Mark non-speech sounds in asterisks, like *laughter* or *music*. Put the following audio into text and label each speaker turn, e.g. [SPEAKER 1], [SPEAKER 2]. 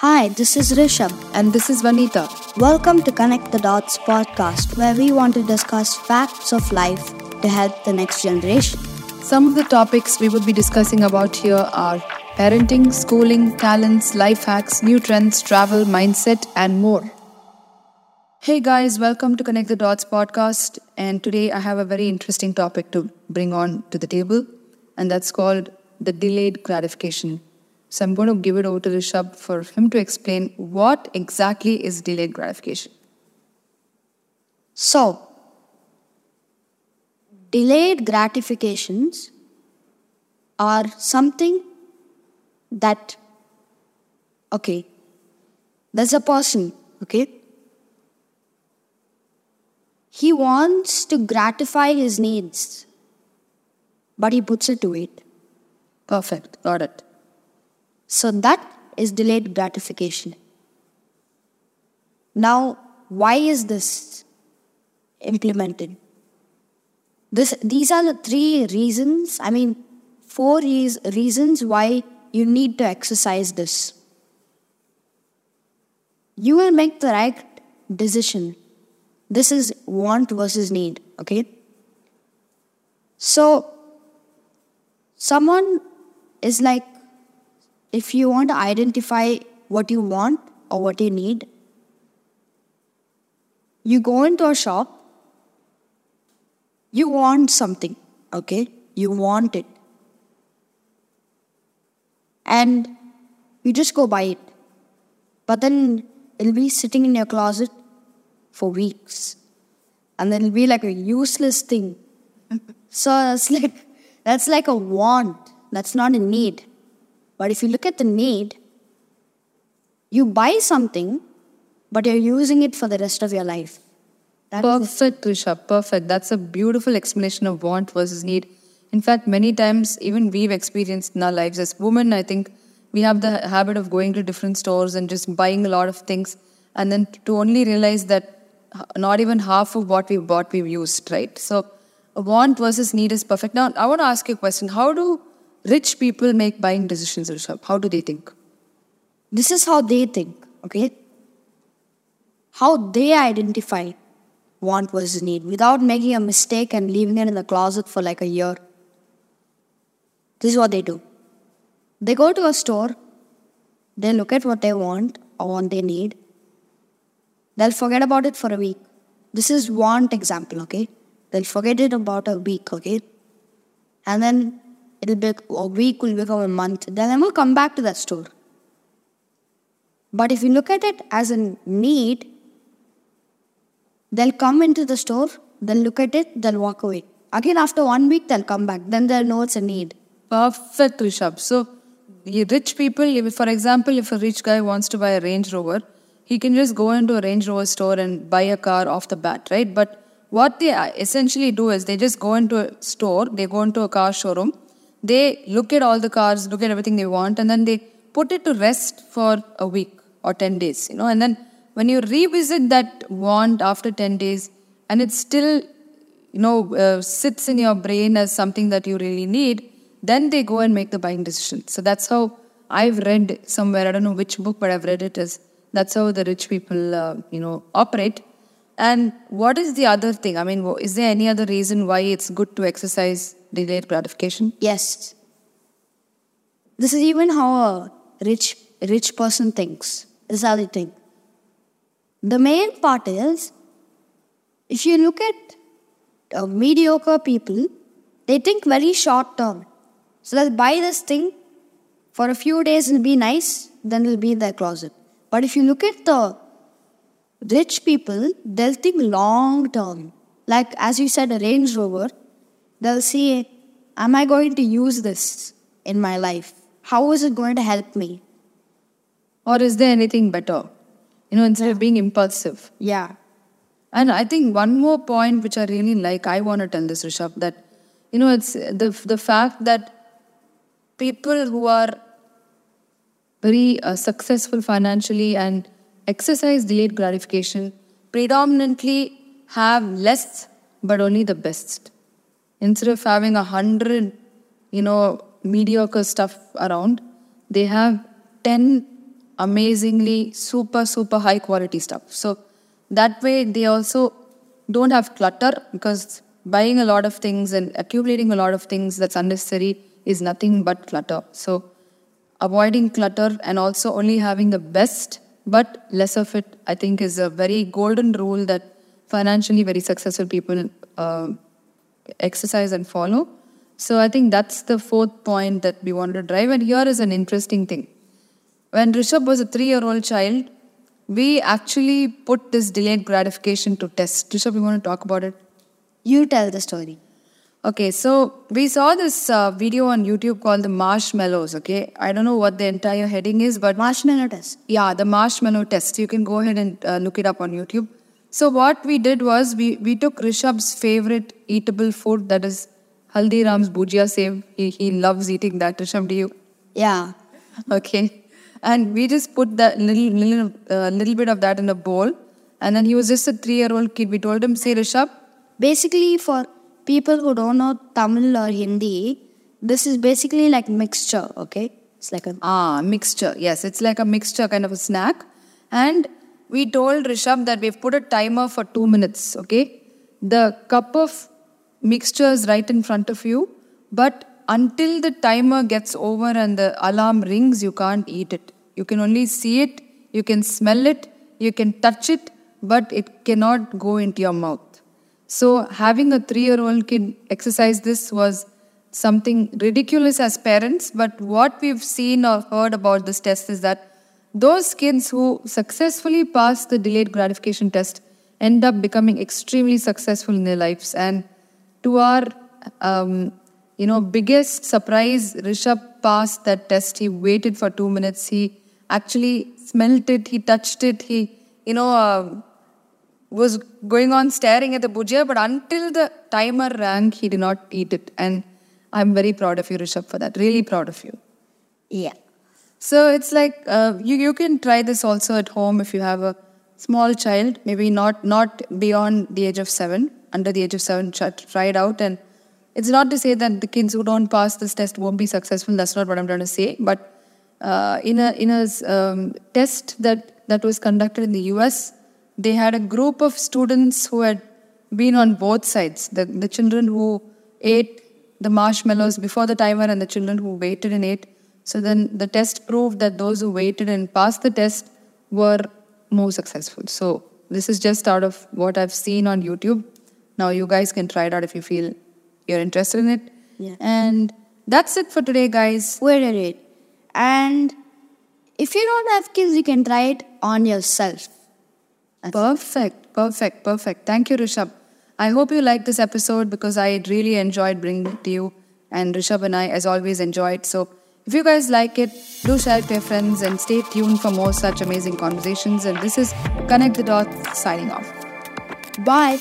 [SPEAKER 1] Hi, this is Rishabh.
[SPEAKER 2] And this is Vanita.
[SPEAKER 1] Welcome to Connect the Dots podcast, where we want to discuss facts of life to help the next generation.
[SPEAKER 2] Some of the topics we would be discussing about here are parenting, schooling, talents, life hacks, new trends, travel, mindset, and more. Hey guys, welcome to Connect the Dots podcast. And today I have a very interesting topic to bring on to the table, and that's called the delayed gratification. So I'm going to give it over to Rishabh for him to explain what exactly is delayed gratification.
[SPEAKER 1] So, delayed gratifications are something that, okay, there's a person, okay? He wants to gratify his needs, but he puts it to wait.
[SPEAKER 2] Perfect. Got it.
[SPEAKER 1] So that is delayed gratification. Now, why is this implemented? This, these are the three reasons, I mean, four reasons why you need to exercise this. You will make the right decision. This is want versus need, okay? So, someone is like, if you want to identify what you want or what you need, you go into a shop, you want something, okay? You want it. And you just go buy it. But then it'll be sitting in your closet for weeks. And then it'll be like a useless thing. *laughs* so it's like that's like a want. That's not a need. But if you look at the need, you buy something, but you're using it for the rest of your life.
[SPEAKER 2] That perfect, Rishabh. Perfect. That's a beautiful explanation of want versus need. In fact, many times, even we've experienced in our lives as women, I think we have the habit of going to different stores and just buying a lot of things, and then to only realize that not even half of what we bought we've used, right? So, want versus need is perfect. Now, I want to ask you a question. How do rich people make buying decisions? How do they think?
[SPEAKER 1] This is how they think, okay? How they identify want versus need without making a mistake and leaving it in the closet for like a year. This is what they do. They go to a store, they look at what they want or what they need, they'll forget about it for a week. This is want example, okay? They'll forget it about a week, okay? And then it'll be a week will become a month. They'll never come back to that store. But if you look at it as a need, they'll come into the store, they'll look at it, they'll walk away. Again, after one week, they'll come back. Then they'll know it's a need.
[SPEAKER 2] Perfect, Rishabh. So, rich people, for example, if a rich guy wants to buy a Range Rover, he can just go into a Range Rover store and buy a car off the bat, right? But what they uh, essentially do is they just go into a store, they go into a car showroom, they look at all the cars, look at everything they want, and then they put it to rest for a week or 10 days, you know, and then when you revisit that want after 10 days and it still, you know, uh, sits in your brain as something that you really need, then they go and make the buying decision. So that's how I've read somewhere, I don't know which book, but I've read it as that's how the rich people, uh, you know, operate. And what is the other thing? I mean, is there any other reason why it's good to exercise delayed gratification?
[SPEAKER 1] Yes. This is even how a rich rich person thinks. This is how they think. The main part is if you look at uh, mediocre people, they think very short term. So they'll buy this thing for a few days, it'll be nice, then it'll be in their closet. But if you look at the rich people, they'll think long term. Like, as you said, a Range Rover, they'll see, Am I going to use this in my life? How is it going to help me?
[SPEAKER 2] Or is there anything better? You know, instead of being impulsive.
[SPEAKER 1] Yeah.
[SPEAKER 2] And I think one more point which I really like, I want to tell this, Rishabh, that, you know, it's the, the fact that people who are very uh, successful financially and exercise delayed gratification predominantly have less but only the best instead of having a hundred you know mediocre stuff around they have 10 amazingly super, super high quality stuff. So that way they also don't have clutter because buying a lot of things and accumulating a lot of things that's unnecessary is nothing but clutter. So avoiding clutter and also only having the best but less of it, I think, is a very golden rule that financially very successful people uh, exercise and follow. So I think that's the fourth point that we want to drive. And here is an interesting thing. When Rishabh was a three-year-old child, we actually put this delayed gratification to test. Rishabh, you want to talk about it?
[SPEAKER 1] You tell the story.
[SPEAKER 2] Okay, so we saw this uh, video on YouTube called the marshmallows. Okay, I don't know what the entire heading is, but
[SPEAKER 1] Marshmallow test.
[SPEAKER 2] yeah, the marshmallow test. You can go ahead and uh, look it up on YouTube. So what we did was we we took Rishabh's favorite eatable food, that is Haldiram's bhujia sev. He he loves eating that. Rishabh, do you?
[SPEAKER 1] Yeah.
[SPEAKER 2] Okay, and we just put that little little uh, little bit of that in a bowl, and then he was just a three-year-old kid. We told him, "Say Rishabh,
[SPEAKER 1] Basically, for people who don't know Tamil or Hindi, this is basically like mixture, okay? It's like a
[SPEAKER 2] Ah, mixture. Yes, it's like a mixture kind of a snack. And we told Rishabh that we've put a timer for two minutes, okay? The cup of mixture is right in front of you, but until the timer gets over and the alarm rings, you can't eat it. You can only see it, you can smell it, you can touch it, but it cannot go into your mouth. So, having a three year old kid exercise this was something ridiculous as parents, but what we've seen or heard about this test is that those kids who successfully pass the delayed gratification test end up becoming extremely successful in their lives. And to our, um, you know, biggest surprise, Rishabh passed that test. He waited for two minutes. He actually smelt it. He touched it. He, you know, uh, was going on staring at the bhujia, but until the timer rang, he did not eat it. And I'm very proud of you, Rishabh, for that. Really proud of you.
[SPEAKER 1] yeah.
[SPEAKER 2] So it's like uh, you you can try this also at home if you have a small child, maybe not not beyond the age of seven, under the age of seven, try, it out. And it's not to say that the kids who don't pass this test won't be successful. That's not what I'm trying to say. But uh, in a in a um, test that that was conducted in the U.S., they had a group of students who had been on both sides. The the children who ate the marshmallows before the timer and the children who waited and ate. So then the test proved that those who waited and passed the test were more successful. So this is just out of what I've seen on YouTube. Now you guys can try it out if you feel you're interested in it.
[SPEAKER 1] Yeah.
[SPEAKER 2] And that's it for today, guys.
[SPEAKER 1] Wait a minute. And if you don't have kids, you can try it on yourself.
[SPEAKER 2] Perfect, perfect, perfect. Thank you, Rishabh. I hope you liked this episode because I really enjoyed bringing it to you. And Rishabh and I, as always, enjoyed. So if you guys like it, do share it to your friends and stay tuned for more such amazing conversations. And this is Connect the Dots signing off.
[SPEAKER 1] Bye.